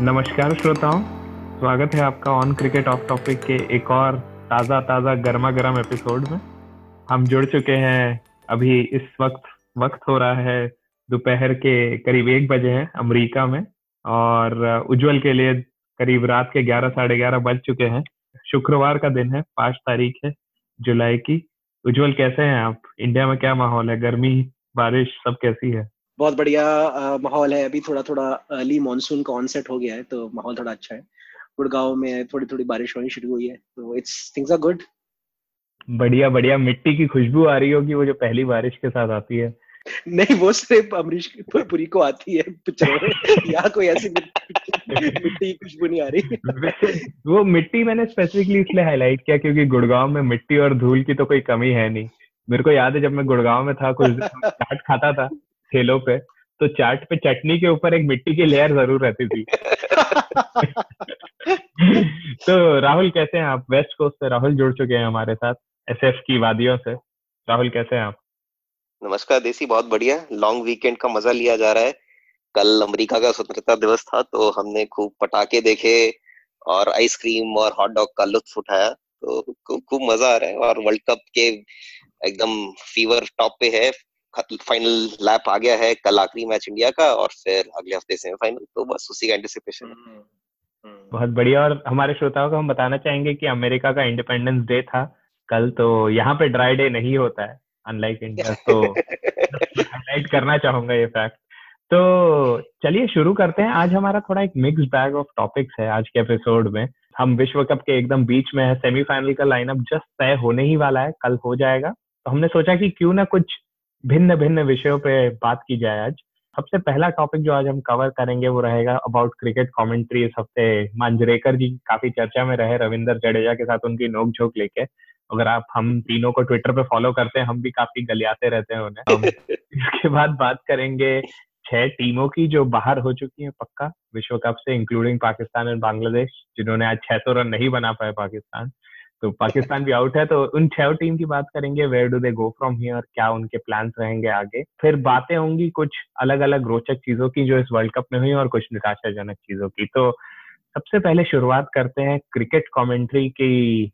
नमस्कार श्रोताओं, स्वागत है आपका ऑन क्रिकेट ऑफ़ टॉपिक के एक और ताज़ा ताज़ा गर्मा गर्म एपिसोड में। हम जुड़ चुके हैं, अभी इस वक्त वक्त हो रहा है, दोपहर के करीब एक बजे हैं अमेरिका में, और उज्जवल के लिए करीब रात के ग्यारह, साढ़े ग्यारह बज चुके हैं। शुक्रवार का दिन है, पाँच तारीख है, जुलाई की। उज्जवल, कैसे हैं आप? इंडिया में क्या माहौल है? गर्मी, बारिश, सब कैसी है? बहुत बढ़िया माहौल है। अभी थोड़ा थोड़ा अर्ली मानसून का ऑनसेट हो गया है तो माहौल थोड़ा अच्छा है। गुड़गांव में थोड़ी थोड़ी बारिश होनी शुरू हुई है तो इट्स थिंग्स आर गुड बढ़िया बढ़िया। मिट्टी की खुशबू आ रही होगी वो जो पहली बारिश के साथ आती है। नहीं वो सिर्फ़ अमरीश पुरी को आती है यहाँ कोई ऐसी मिट्टी की खुशबू नहीं आ रही। वो मिट्टी मैंने स्पेसिफिकली इसलिए हाईलाइट किया क्योंकि गुड़गांव में मिट्टी और धूल की तो कोई कमी है नहीं। मेरे को याद है जब मैं गुड़गांव में था कुछ चाट खाता था ठेलों पे तो चाट पे चटनी के ऊपर एक मिट्टी की लेयर ज़रूर रहती थी। तो राहुल कैसे हैं आप? वेस्ट कोस्ट से राहुल जुड़ चुके हैं हमारे साथ एसएफ की वादियों से। राहुल कैसे हैं आप? नमस्कार देसी बहुत बढ़िया। लॉन्ग वीकेंड का मज़ा लिया जा रहा है। कल अमेरिका का स्वतंत्रता दिवस था तो हमने खूब पटाखे देखे और आइसक्रीम और हॉट डॉग का लुत्फ उठाया। तो खूब मज़ा आ रहा है और वर्ल्ड कप के एकदम फीवर टॉप पे है। फाइनल लैप आ गया है कल आखिरी मैच इंडिया का और फिर अगले हफ़्ते सेमीफाइनल तो बस उसी का एंटिसिपेशन है। हम्म, हम्म। बहुत बढ़िया और हमारे श्रोताओं को हम बताना चाहेंगे कि अमेरिका का इंडिपेंडेंस डे था कल तो यहाँ पे ड्राई डे नहीं होता है अनलाइक इंडिया तो हाईलाइट करना चाहूँगा ये फैक्ट तो चलिए शुरू करते हैं। आज हमारा थोड़ा एक मिक्स बैग ऑफ़ टॉपिक्स है आज के एपिसोड में। हम विश्व कप के एकदम बीच में है सेमीफाइनल का लाइनअप जस्ट तय होने ही वाला है कल हो जाएगा। तो हमने सोचा कि क्यों ना कुछ भिन्न भिन्न विषयों पे बात की जाए आज। सबसे पहला टॉपिक जो आज हम कवर करेंगे वो रहेगा अबाउट क्रिकेट कमेंट्री इस हफ़्ते मांजरेकर जी काफ़ी चर्चा में रहे रविंदर जडेजा के साथ उनकी नोक झोंक लेके। अगर आप हम तीनों को ट्विटर पे फॉलो करते हैं हम भी काफ़ी गलियाते रहते हैं उन्हें। इसके बाद बात करेंगे छह टीमों की जो बाहर हो चुकी है पक्का विश्व कप से इंक्लूडिंग पाकिस्तान एंड बांग्लादेश जिन्होंने आज छह सौ रन नहीं बना पाए पाकिस्तान। तो पाकिस्तान भी आउट है तो उन छह टीम की बात करेंगे where do they go from here क्या उनके प्लान्स रहेंगे आगे? फिर बातें होंगी कुछ अलग अलग रोचक चीज़ों की जो इस वर्ल्ड कप में हुई और कुछ निराशाजनक चीज़ों की। तो सबसे पहले शुरुआत करते हैं क्रिकेट कमेंट्री की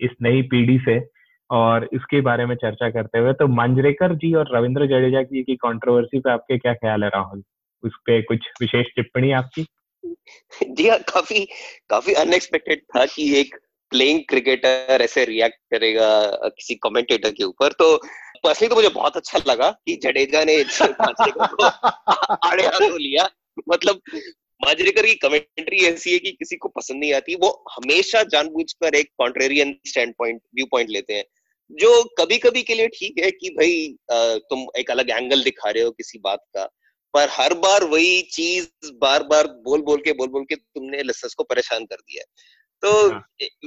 इस नई पीढ़ी से और इसके बारे में चर्चा करते हुए। तो मांजरेकर जी और रविंद्र जडेजा जी की कंट्रोवर्सी पे आपके क्या ख्याल है राहुल? उस पर कुछ विशेष टिप्पणी आपकी? जी हाँ काफ़ी काफ़ी अनएक्सपेक्टेड था कि एक प्लेइंग क्रिकेटर ऐसे रिएक्ट करेगा किसी कमेंटेटर के ऊपर तो पर्सनली तो मुझे बहुत अच्छा लगा कि जडेजा ने आड़े हाथों लिया। मतलब माजरेकर की कमेंट्री ऐसी है कि किसी को पसंद नहीं आती। वो हमेशा जानबूझकर एक contrarian stand point view point लेते हैं। जो कभी कभी के लिए ठीक है कि भाई तुम एक अलग एंगल दिखा रहे हो किसी बात का पर हर बार वही चीज़ बार बार बोल बोल के बोल बोल के तुमने लिसनर्स को परेशान कर दिया तो हाँ।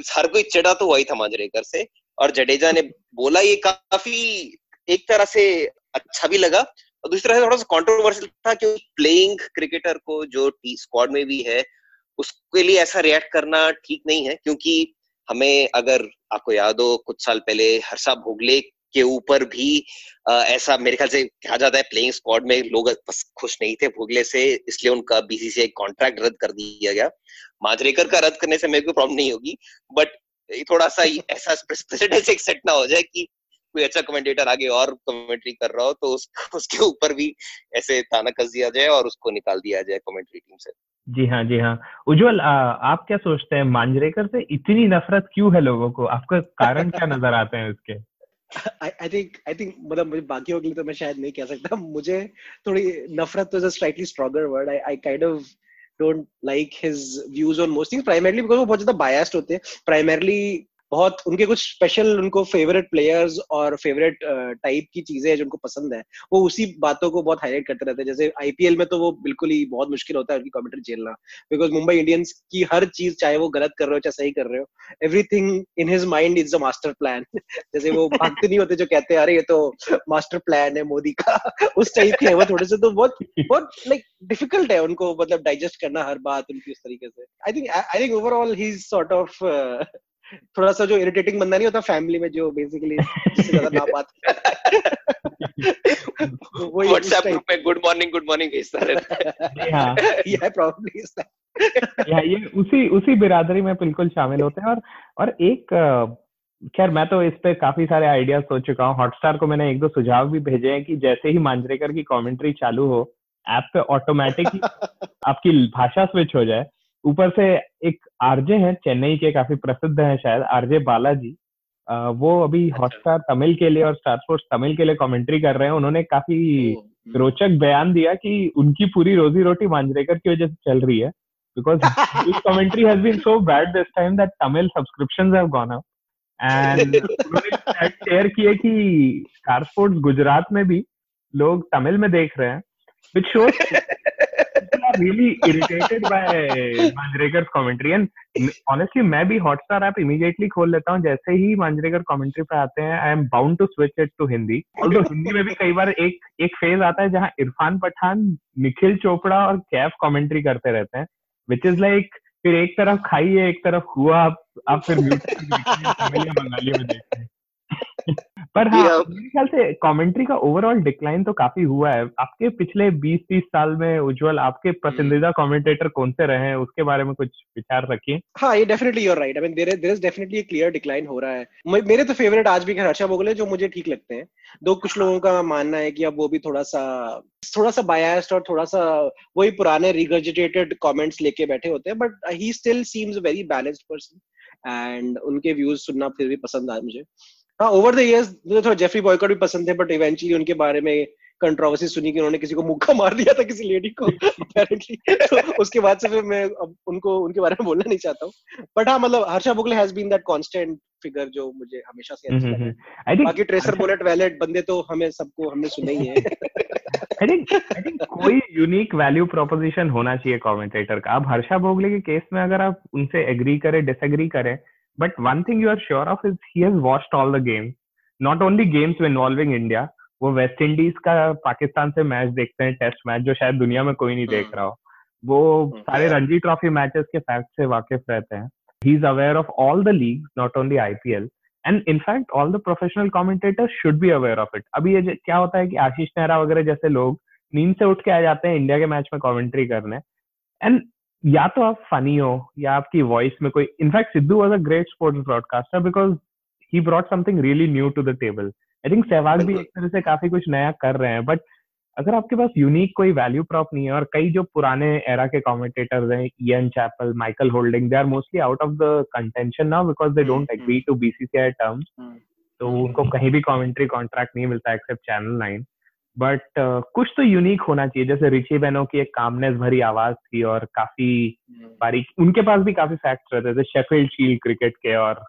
हर कोई चिड़ा तो वही था मांजरेकर से और जडेजा ने बोला ये काफ़ी एक तरह से अच्छा भी लगा और दूसरी तरह से थोड़ा सा कॉन्ट्रोवर्शियल था कि प्लेइंग क्रिकेटर को जो टी स्क्वाड में भी है उसके लिए ऐसा रिएक्ट करना ठीक नहीं है क्योंकि हमें अगर आपको याद हो कुछ साल पहले हर्षा भोगले के ऊपर भी आ, ऐसा मेरे ख्याल से कहा जाता है प्लेइंग स्क्वाड में लोग बस खुश नहीं थे भोगले से इसलिए उनका बीसीसीआई कॉन्ट्रैक्ट रद्द कर दिया गया माजरेकर का रद्द करने से मेरे को प्रॉब्लम नहीं होगी बट थोड़ा सा ऐसा प्रेसिडेंस एक सेट ना हो जाए कि कोई अच्छा कमेंटेटर आगे और कमेंट्री कर रहा हो तो उस, उसके ऊपर भी ऐसे ताना कस दिया जाए और उसको निकाल दिया जाए कमेंट्री टीम से। जी हाँ जी हाँ। उज्जवल आप क्या सोचते हैं मांजरेकर से इतनी नफरत क्यों है लोगों को? आपको कारण क्या नज़र आते हैं उसके आई थिंक आई थिंक मतलब मुझे बाकियों के लिए तो मैं शायद नहीं कह सकता। मुझे थोड़ी नफरत तो stronger word I I kind of don't like his views on most things primarily because वो बहुत ज़्यादा बायस्ड होते हैं। प्राइमरली बहुत उनके कुछ स्पेशल उनको फेवरेट प्लेयर्स और फेवरेट टाइप की चीज़ें हैं जो उनको पसंद है, वो उसी बातों को बहुत हाईलाइट करते रहते हैं। जैसे आईपीएल में तो वो बिल्कुल ही बहुत मुश्किल होता है उनकी कमेंट्री झेलना बिकॉज़ मुंबई इंडियंस की हर चीज़, चाहे वो गलत कर रहे हो, चाहे सही कर रहे हो everything in his mind is a master plan जैसे वो भागते नहीं होते जो कहते हैं, अरे, ये तो मास्टर प्लान है मोदी का। उस टाइप के वो थोड़े से तो बहुत बहुत लाइक डिफ़िकल्ट है उनको मतलब डाइजेस्ट करना हर बात उनकी उस तरीके से। I think I think overall he is sort of थोड़ा सा जो इरिटेटिंग बंदा नहीं होता फैमिली में जो बेसिकली ज़्यादा ना बात व्हाट्सएप ग्रुप में गुड मॉर्निंग गुड मॉर्निंग भेजता रहता है। या प्रोबब्ली इज़ या ये उसी उसी बिरादरी में बिल्कुल शामिल होते हैं और और एक खैर मैं तो इस पे काफ़ी सारे आइडियाज़ सोच चुका हूँ। हॉटस्टार को मैंने एक दो सुझाव भी भेजे हैं कि जैसे ही मांजरेकर की कमेंट्री चालू हो ऐप पे ऑटोमेटिक आपकी भाषा स्विच हो जाए। ऊपर से एक आरजे हैं चेन्नई के काफ़ी प्रसिद्ध हैं शायद आरजे बालाजी। वो अभी हॉटस्टार अच्छा। तमिल के लिए और स्टार स्पोर्ट्स तमिल के लिए कमेंट्री कर रहे हैं। उन्होंने काफ़ी हम्म। रोचक बयान दिया कि उनकी पूरी रोजी रोटी मांजरेकर की वजह से चल रही है। Because this commentary has been so bad this time that Tamil subscriptions have gone up and share किए कि स्टार स्पोर्ट्स गुजरात में भी लोग तमिल में देख रहे हैं। People are really irritated by Manjrekar's commentary. And honestly, मैं भी Hotstar app immediately खोल लेता हूँ। जैसे ही मांजरेकर कमेंट्री पे आते हैं I am bound to switch it to Hindi और हिंदी में भी कई बार एक एक फ़ेज़ आता है जहाँ इरफान पठान, निखिल चोपड़ा और कैफ कमेंट्री करते रहते हैं विच इज़ लाइक फिर एक तरफ़ खाइए, एक तरफ़ हुआ, आप आप फिर बंगाली में देखते हैं। पर हाँ मेरे ख्याल से कमेंट्री का ओवरऑल डिक्लाइन तो काफ़ी हुआ है। आपके पिछले 20-30 साल में उज्जवल आपके हम्म। पसंदीदा कमेंटेटर कौन से रहे हैं? उसके बारे में कुछ विचार रखिए। हाँ ये definitely you're right I mean there there is definitely clear decline हो रहा है। मेरे तो फेवरेट आज भी हर्षा बोगले जो मुझे ठीक लगते हैं। दो कुछ लोगों का मानना है कि अब वो भी थोड़ा सा थोड़ा सा बायस्ड और थोड़ा सा वही पुराने रिगर्जिटेटेड कमेंट्स लेके बैठे होते हैं but he still seems very balanced person and उनके व्यूज़ सुनना फिर भी पसंद आया मुझे। हाँ ओवर द इयर्स मुझे थोड़ा जेफरी बॉयकॉट भी पसंद थे बट इवेंचुअली उनके बारे में कंट्रोवर्सी सुनी कि उन्होंने किसी को मुक्का मार दिया था किसी लेडी को अपेरेंटली तो उसके बाद से फिर मैं अब उनको उनके बारे में बोलना नहीं चाहता हूँ। बट हाँ मतलब Harsha Bhogle has been that constant figure जो मुझे हमेशा से अच्छा हम्म, लगा। हम्म, बाकी ट्रेसर बुलेट वैलेट बंदे तो हमें सबको हमने सुने ही है। आई थिंक आई थिंक कोई यूनिक वैल्यू प्रोपोजिशन होना चाहिए कमेंटेटर का। अब हर्षा भोगले के केस में अगर आप उनसे एग्री करें डिसएग्री करें But one thing you are sure of is he has watched all the games. Not only games involving India. वो वेस्ट इंडीज का पाकिस्तान से मैच देखते हैं टेस्ट मैच जो शायद दुनिया में कोई नहीं देख रहा हो। वो सारे रणजी ट्रॉफी मैचेस के फैक्ट से वाकिफ रहते हैं। He is aware of all the league not only IPL and in fact all the professional commentator should be aware of it अभी ये क्या होता है कि आशीष नेहरा वगैरह जैसे लोग नींद से उठ के आ जाते हैं इंडिया के मैच में कमेंट्री करने। एंड या तो आप फनी हो या आपकी वॉइस में कोई in fact Sidhu was a great sports broadcaster because he brought something really new to the table I think Sehwag भी एक तरह से काफ़ी कुछ नया कर रहे हैं बट अगर आपके पास यूनिक कोई वैल्यू प्रॉप नहीं है और कई जो पुराने एरा के कमेंटेटर्स हैं Ian Chappell Michael Holding they are mostly out of the contention now because they don't agree to BCCI terms तो उनको कहीं भी कमेंट्री कॉन्ट्रैक्ट नहीं मिलता except channel nine but uh, कुछ तो यूनिक होना चाहिए। जैसे रिची बेनो की एक कामनेस भरी आवाज़ थी और काफ़ी हम्म। बारीक उनके पास भी काफ़ी फैक्ट्स रहते थे शेफील्ड शील्ड क्रिकेट के और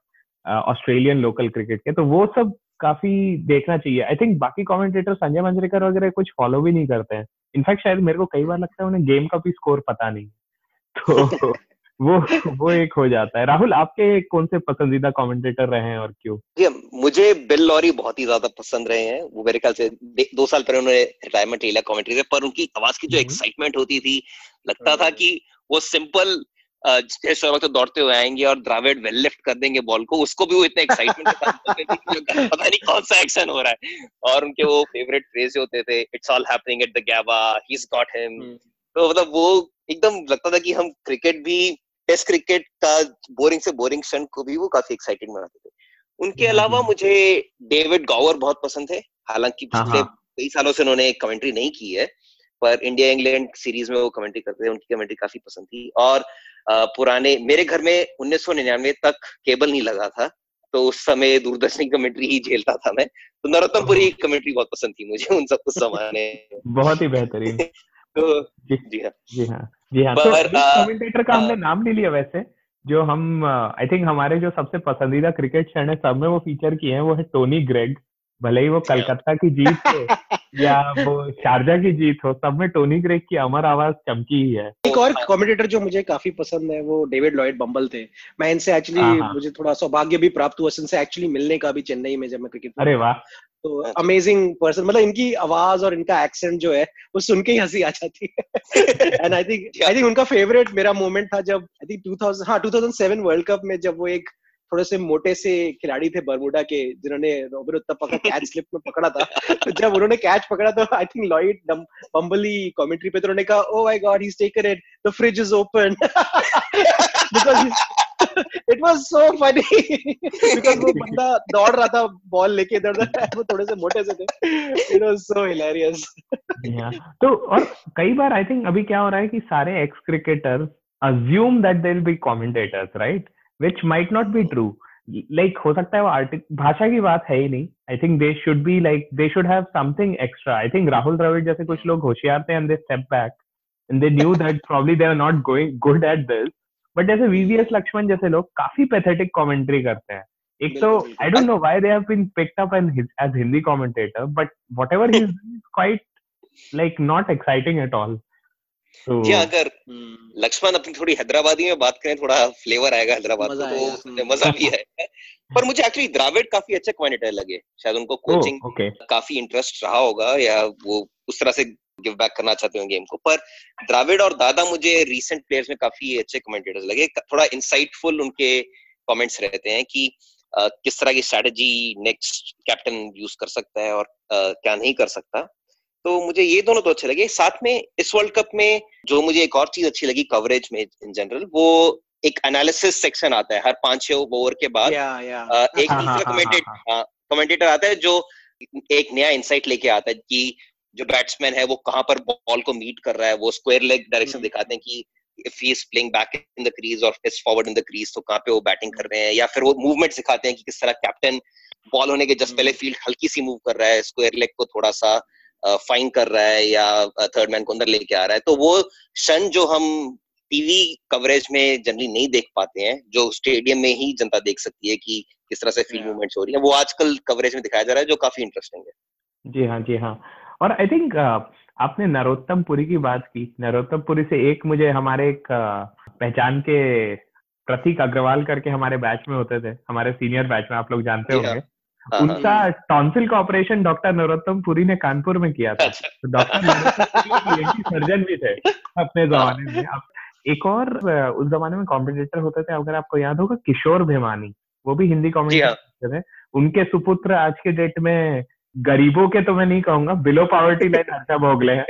ऑस्ट्रेलियन लोकल क्रिकेट के। तो वो सब काफ़ी देखना चाहिए। आई थिंक बाकी कमेंटेटर संजय मंजरेकर वगैरह कुछ फॉलो भी नहीं करते हैं। इनफैक्ट शायद मेरे को कई बार लगता है उन्हें गेम का भी स्कोर पता नहीं तो वो वो एक हो जाता है। राहुल आपके कौन से पसंदीदा कमेंटेटर रहे हैं और क्यों? जी मुझे बिल लॉरी बहुत ही ज़्यादा पसंद रहे हैं। वो मेरे ख्याल से दो साल पहले उन्होंने रिटायरमेंट लिया कमेंट्री पर उनकी आवाज़ की जो एक्साइटमेंट होती थी लगता था कि वो सिंपल तो दौड़ते हुए आएँगे और द्राविड वेल लिफ्ट कर देंगे बॉल को उसको भी वो इतने एक्साइटमेंट के साथ पता नहीं कौन सा एक्शन हो रहा है। और उनके वो फेवरेट फ्रेज होते थे it's all happening at the Gabba he is got him तो मतलब वो एकदम लगता था कि हम क्रिकेट भी टेस्ट क्रिकेट का बोरिंग से बोरिंग क्षण को भी वो काफ़ी एक्साइटिंग बनाते थे। उनके हम्म, अलावा हम्म। मुझे डेविड गॉवर बहुत पसंद थे। हालाँकि हाँ, पिछले हाँ। कई सालों से उन्होंने कमेंट्री नहीं की है पर इंडिया इंग्लैंड सीरीज़ में वो कमेंट्री करते थे उनकी कमेंट्री काफ़ी पसंद थी। और पुराने मेरे घर में उन्नीस सौ निन्यानवे तक केबल नहीं लगा था तो उस समय दूरदर्शन की कमेंट्री ही झेलता था मैं। तो नरोत्तमपुरी कमेंट्री बहुत पसंद थी मुझे उन सब उस समय बहुत ही बेहतरीन। तो जी हाँ। जी हाँ। जी हाँ तो कमेंटेटर का हमने नाम ले लिया वैसे जो हम आई थिंक हमारे जो सबसे पसंदीदा क्रिकेट क्षण है सब में वो फीचर किए हैं वो है टोनी ग्रेग भले ही वो कलकत्ता की जीत हो या वो शारजा की जीत हो सब में टोनी ग्रेग की अमर आवाज़ चमकी ही है। एक और कमेंटेटर जो मुझे काफ़ी पसंद है वो डेविड लॉयड बम्बल थे। मैं इनसे एक्चुअली हाँ, हाँ। मुझे थोड़ा सौभाग्य भी प्राप्त हुआ इनसे एक्चुअली मिलने का भी चेन्नई में जब मैं क्रिकेट अरे वाह। तो अमेजिंग पर्सन मतलब इनकी आवाज़ और इनका एक्सेंट जो है वो सुन के ही हँसी आ जाती है। And I think I think उनका फेवरेट मेरा मोमेंट था जब आई थिंक 2000 हाँ 2007 वर्ल्ड कप में जब वो एक थोड़े से मोटे से खिलाड़ी थे बरमुडा के जिन्होंने रॉबिन उत्तपा का कैच स्लिप में पकड़ा था। तो जब उन्होंने कैच पकड़ा तो I think Lloyd Bumble commentary पे तो उन्होंने कहा ओ my god he is taken it the fridge is open because it was so funny because वो बंदा दौड़ रहा था बॉल लेके इधर उधर वो थोड़े से मोटे से थे। इट वाज सो हिलेरियस तो और कई बार आई थिंक अभी क्या हो रहा है कि सारे ex cricketers assume that they'll be commentators right? Which might not be true. Like हो सकता है वो आर्टिक भाषा की बात है ही नहीं। I think they should be like they should have something extra I think Rahul Dravid जैसे कुछ लोग होशियार थे and they step back and they knew that probably they are not going good at this but जैसे VVS Laxman जैसे लोग काफ़ी pathetic commentary करते हैं एक तो I don't know why they have been picked up as Hindi commentator but whatever he is quite like not exciting at all जी हाँ, अगर हम्म। लक्ष्मण अपनी थोड़ी हैदराबादी में बात करें थोड़ा फ्लेवर आएगा हैदराबाद मज़ा तो हम्म। मज़ा भी है पर मुझे एक्चुअली द्राविड काफ़ी अच्छे कमेंटेटर लगे शायद उनको कोचिंग oh, okay. काफ़ी इंटरेस्ट रहा होगा या वो उस तरह से गिव बैक करना चाहते हैं गेम को पर द्राविड और दादा मुझे रिसेंट प्लेयर्स में काफ़ी अच्छे कमेंटेटर्स लगे। थोड़ा इंसाइटफुल उनके कमेंट्स रहते हैं कि uh, किस तरह की स्ट्रेटजी नेक्स्ट कैप्टन यूज़ कर सकता है और uh, क्या नहीं कर सकता। तो मुझे ये दोनों तो अच्छे लगे। साथ में इस वर्ल्ड कप में जो मुझे एक और चीज़ अच्छी लगी कवरेज में इन जनरल वो एक एनालिसिस सेक्शन आता है। हर पाँच छह ओवर के बाद या, या. एक हाँ, दूसरा कमेंटेटर कमेंटेटर आता है जो एक नया इंसाइट लेके आता है कि जो बैट्समैन है वो कहाँ पर बॉल को मीट कर रहा है वो स्क्वायर लेग डायरेक्शन दिखाते हैं कि if he is playing back in the crease और is forward in the crease तो कहाँ पे वो बैटिंग कर रहे हैं? या फिर वो मूवमेंट सिखाते हैं कि किस तरह कैप्टन बॉल होने के जस्ट हम्म। पहले फ़ील्ड हल्की सी मूव कर रहा है स्क्वायर लेग को थोड़ा सा फाइन कर रहा है या थर्ड मैन को अंदर लेके आ रहा है। तो वो क्षण जो हम टीवी कवरेज में जनरली नहीं देख पाते हैं जो स्टेडियम में ही जनता देख सकती है कि किस तरह से फ़ील्ड मूवमेंट्स हो रही है वो आजकल कवरेज में दिखाया जा रहा है जो काफ़ी इंटरेस्टिंग है। जी हाँ जी हाँ। और आई थिंक आपने नरोत्तम पुरी की बात की। नरोत्तम पुरी से एक मुझे हमारे एक पहचान के प्रतीक अग्रवाल करके हमारे बैच में होते थे। हमारे सीनियर बैच में आप लोग जानते हाँ। होंगे। हाँ, उनका टॉन्सिल का ऑपरेशन डॉक्टर नरोत्तम पुरी ने कानपुर में किया था। अच्छा। तो डॉक्टर सर्जन भी थे अपने जमाने में। एक और उस जमाने में कॉम्पिटिटर होते थे अगर आपको याद होगा किशोर भिमानी। वो भी हिंदी कॉमेडियन हाँ। थे। उनके सुपुत्र आज के डेट में गरीबों के तो मैं नहीं कहूँगा बिलो पॉवर्टी लाइन अच्छा भोगले हैं।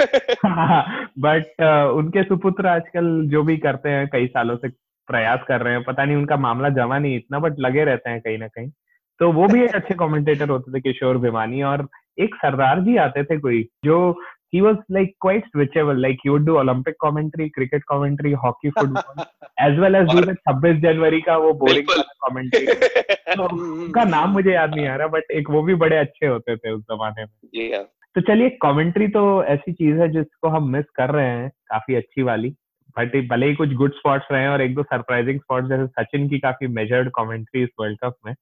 बट। उनके सुपुत्र आजकल जो भी करते हैं कई सालों से प्रयास कर रहे हैं पता नहीं उनका मामला जमा नहीं इतना बट लगे रहते हैं कहीं ना कहीं। तो वो भी एक अच्छे कमेंटेटर होते थे किशोर भिमानी और एक सरदार जी आते थे कोई जो he was like quite switchable. Like he would do olympic commentary cricket commentary hockey football as well as do the 26 जनवरी का वो बोरिंग कमेंट्री तो उनका नाम मुझे याद नहीं आ रहा बट एक वो भी बड़े अच्छे होते थे उस जमाने में। तो चलिए कमेंट्री तो ऐसी चीज़ है जिसको हम मिस कर रहे हैं काफ़ी अच्छी वाली। बट भले ही कुछ गुड स्पॉट्स रहे हैं और एक दो सरप्राइजिंग स्पॉट्स जैसे सचिन की काफ़ी मेजर्ड कमेंट्री इस वर्ल्ड कप में।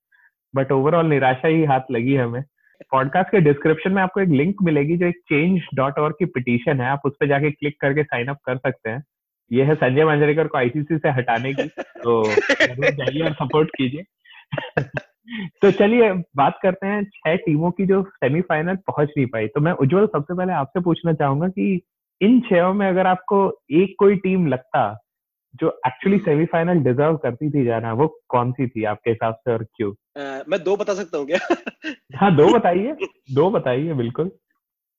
बट ओवरऑल निराशा ही हाथ लगी हमें। पॉडकास्ट के डिस्क्रिप्शन में आपको एक लिंक मिलेगी जो एक चेंज डॉट और की पिटीशन है। आप उस पर जाके क्लिक करके साइन अप कर सकते हैं। ये है संजय मंजरेकर को आईसीसी से हटाने की तो जाइए और सपोर्ट कीजिए। तो चलिए, बात करते हैं। छह टीमों की जो सेमीफाइनल पहुँच नहीं पाई। तो मैं उज्जवल, सबसे पहले आपसे पूछना चाहूँगा कि इन छह में अगर आपको एक कोई टीम लगता जो एक्चुअली सेमीफाइनल डिजर्व करती थी जाना वो कौन सी थी आपके हिसाब से और क्यों? uh, मैं दो बता सकता हूँ क्या? हाँ दो बताइए दो बताइए बिल्कुल।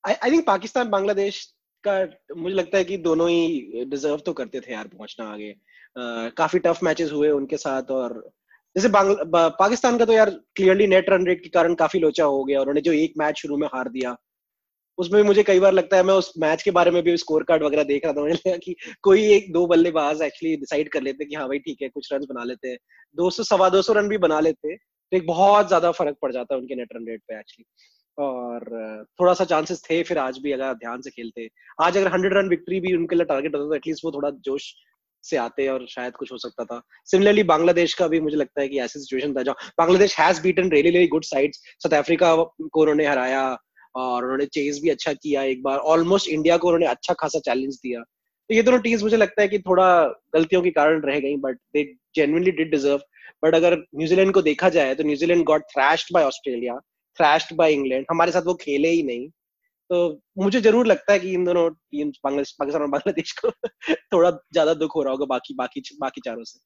आई थिंक पाकिस्तान बांग्लादेश का मुझे लगता है कि दोनों ही डिजर्व तो करते थे यार पहुँचना आगे। uh, काफ़ी टफ मैचेस हुए उनके साथ और जैसे पाकिस्तान का तो यार क्लियरली नेट रन रेट के कारण काफ़ी लोचा हो गया उन्होंने जो एक मैच शुरू में हार दिया। उसमें भी मुझे कई बार लगता है, मैं उस मैच के बारे में भी स्कोर कार्ड वगैरह देख रहा था, मुझे लगा कि कोई एक दो बल्लेबाज एक्चुअली डिसाइड कर लेते हैं कि हाँ भाई ठीक है, कुछ रन बना लेते हैं। दो सौ, सवा दो सौ रन भी बना लेते तो एक बहुत ज़्यादा फ़र्क पड़ जाता है उनके नेट रन रेट पे एक्चुअली और, थोड़ा सा चांसेस थे, फिर आज भी अगर ध्यान से खेलते आज अगर हंड्रेड रन विक्ट्री भी उनके लिए टारगेट होता तो एटलीस्ट वो थोड़ा जोश से आते और शायद कुछ हो सकता था। सिमिलरली बांग्लादेश का भी मुझे लगता है कि ऐसी सिचुएशन था जहाँ Bangladesh has beaten really really good sides South Africa को उन्होंने हराया और उन्होंने चेज भी अच्छा किया एक बार। ऑलमोस्ट इंडिया को उन्होंने अच्छा खासा चैलेंज दिया। तो ये दोनों टीम्स मुझे लगता है कि थोड़ा गलतियों के कारण रह गई but they genuinely did deserve but अगर न्यूजीलैंड को देखा जाए तो New Zealand got thrashed by Australia thrashed by England हमारे साथ वो खेले ही नहीं। तो मुझे ज़रूर लगता है कि इन दोनों टीम पाकिस्तान और बांग्लादेश को थोड़ा ज़्यादा दुख हो रहा होगा बाकी बाकी बाकी चारों से।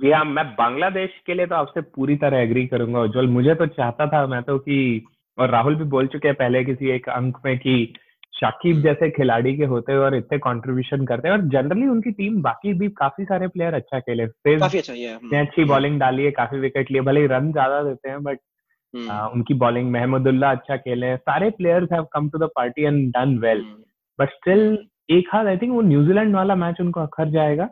जी मैं बांग्लादेश के लिए तो आपसे पूरी तरह एग्री करूँगा, उज्जवल। मुझे तो चाहता था मैं तो कि और राहुल भी बोल चुके हैं पहले किसी एक अंक में कि शाकिब जैसे खिलाड़ी के होते हैं और इतने कंट्रीब्यूशन करते हैं और जनरली उनकी टीम बाकी भी काफ़ी सारे प्लेयर अच्छा खेले। फिर काफ़ी अच्छा है। अच्छी बॉलिंग डाली है काफ़ी विकेट लिए भले ही रन ज़्यादा देते हैं बट हम्म। उनकी बॉलिंग महमूदुल्ला अच्छा खेले सारे players have come to the party and done well but still एक हाथ आई थिंक वो न्यूजीलैंड वाला मैच उनको अखर जाएगा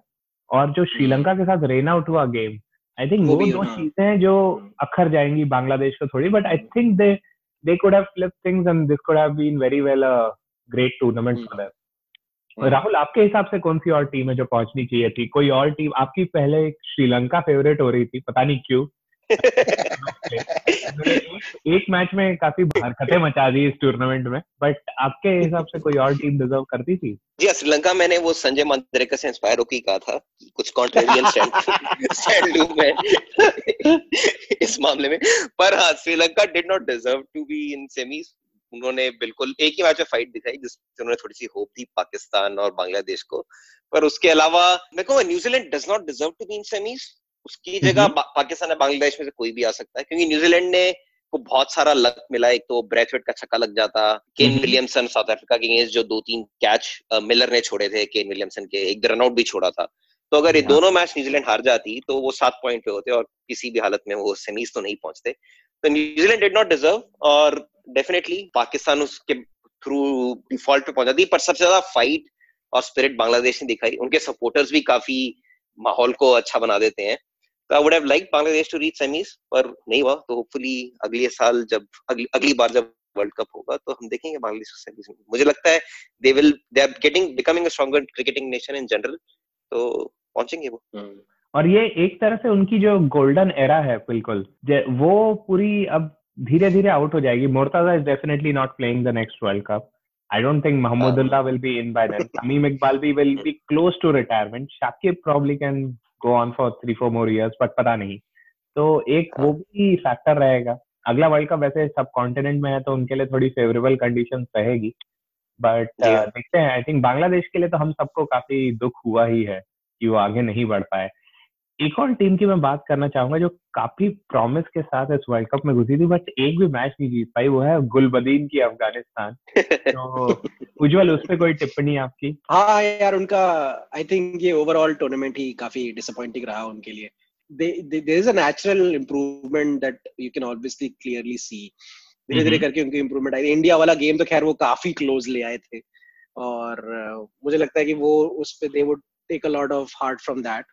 और जो श्रीलंका के साथ रेन आउट हुआ गेम आई थिंक वो, वो दो चीज़ें हैं जो अखर जाएँगी बांग्लादेश को थोड़ी but I think they they could have flip things and this could have been very well a great tournament for them. Rahul आपके हिसाब से कौन सी और टीम है जो पहुंचनी चाहिए थी? कोई और टीम आपकी पहले श्रीलंका फेवरेट हो रही थी पता नहीं क्यों। एक मैच में काफ़ी हरकतें मचा दी इस टूर्नामेंट में बट आपके हिसाब से कोई और टीम डिजर्व करती थी? जी श्रीलंका मैंने वो संजय मंदरेकर से इंस्पायर होकर कहा था कुछ कॉन्ट्रेरियन स्टैंड लूँ मैं इस मामले में। पर हाँ Sri Lanka did not deserve to be in semis उन्होंने बिल्कुल एक ही मैच में फाइट दिखाई जिससे उन्होंने थोड़ी सी होप थी पाकिस्तान और बांग्लादेश को। पर उसके अलावा मैं कहूँ New Zealand does not deserve to be in semis उसकी जगह पाकिस्तान या बांग्लादेश में से कोई भी आ सकता है क्योंकि न्यूजीलैंड ने को बहुत सारा लक मिला। एक तो ब्रेथवेट का छक्का लग जाता केन विलियमसन साउथ अफ्रीका के अगेंस्ट जो दो तीन कैच मिलर ने छोड़े थे केन विलियमसन के। एक रनआउट भी छोड़ा था। तो अगर ये हाँ। दोनों मैच न्यूजीलैंड हार जाती तो वो सात पॉइंट पे होते और किसी भी हालत में वो सेमीज तो नहीं पहुँचते। तो New Zealand did not deserve और डेफिनेटली पाकिस्तान उसके थ्रू डिफ़ॉल्ट पे पहुँचा दी पर सबसे ज़्यादा फाइट और स्पिरिट बांग्लादेश ने दिखाई। उनके सपोर्टर्स भी काफ़ी माहौल को अच्छा बना देते हैं। तो I would have like Bangladesh to reach semis पर नहीं हुआ। तो होपफुली अगले साल जब अगली अगली बार जब वर्ल्ड कप होगा तो हम देखेंगे बांग्लादेश को सेमीज में। मुझे लगता है they will they are getting becoming a stronger cricketing nation in general तो पहुँचेंगे वो। हम्म। और ये एक तरह से उनकी जो गोल्डन एरा है बिल्कुल वो पूरी अब धीरे धीरे आउट हो जाएगी। Mortaza is definitely not playing the next world cup I don't think Mahmudullah will be in by then. Tamim Iqbal will be close to retirement. Shakib probably can go on for three four more years but पता नहीं। तो एक वो भी factor रहेगा। अगला world cup वैसे सब कॉन्टिनेंट में है तो उनके लिए थोड़ी फेवरेबल कंडीशन रहेगी। बट uh, देखते हैं आई थिंक बांग्लादेश के लिए तो हम सबको काफ़ी दुख हुआ ही है कि वो आगे नहीं बढ़ पाए। एक और टीम की मैं बात करना चाहूँगा जो काफ़ी प्रॉमिस के साथ इस वर्ल्ड कप में घुसी थी बट एक भी मैच नहीं जीत पाई वो है गुलबदीन की अफ़गानिस्तान। तो उज्जवल उस पर कोई टिप्पणी आपकी? हाँ यार उनका आई थिंक ये ओवरऑल टूर्नामेंट ही काफ़ी डिसअपॉइंटिंग रहा उनके लिए। There is a natural improvement that you can obviously clearly see धीरे धीरे करके उनकी इंप्रूवमेंट आई। इंडिया वाला गेम तो खैर वो काफ़ी क्लोज ले आए थे। और मुझे लगता है कि वो उस पे they would take a lot of heart from that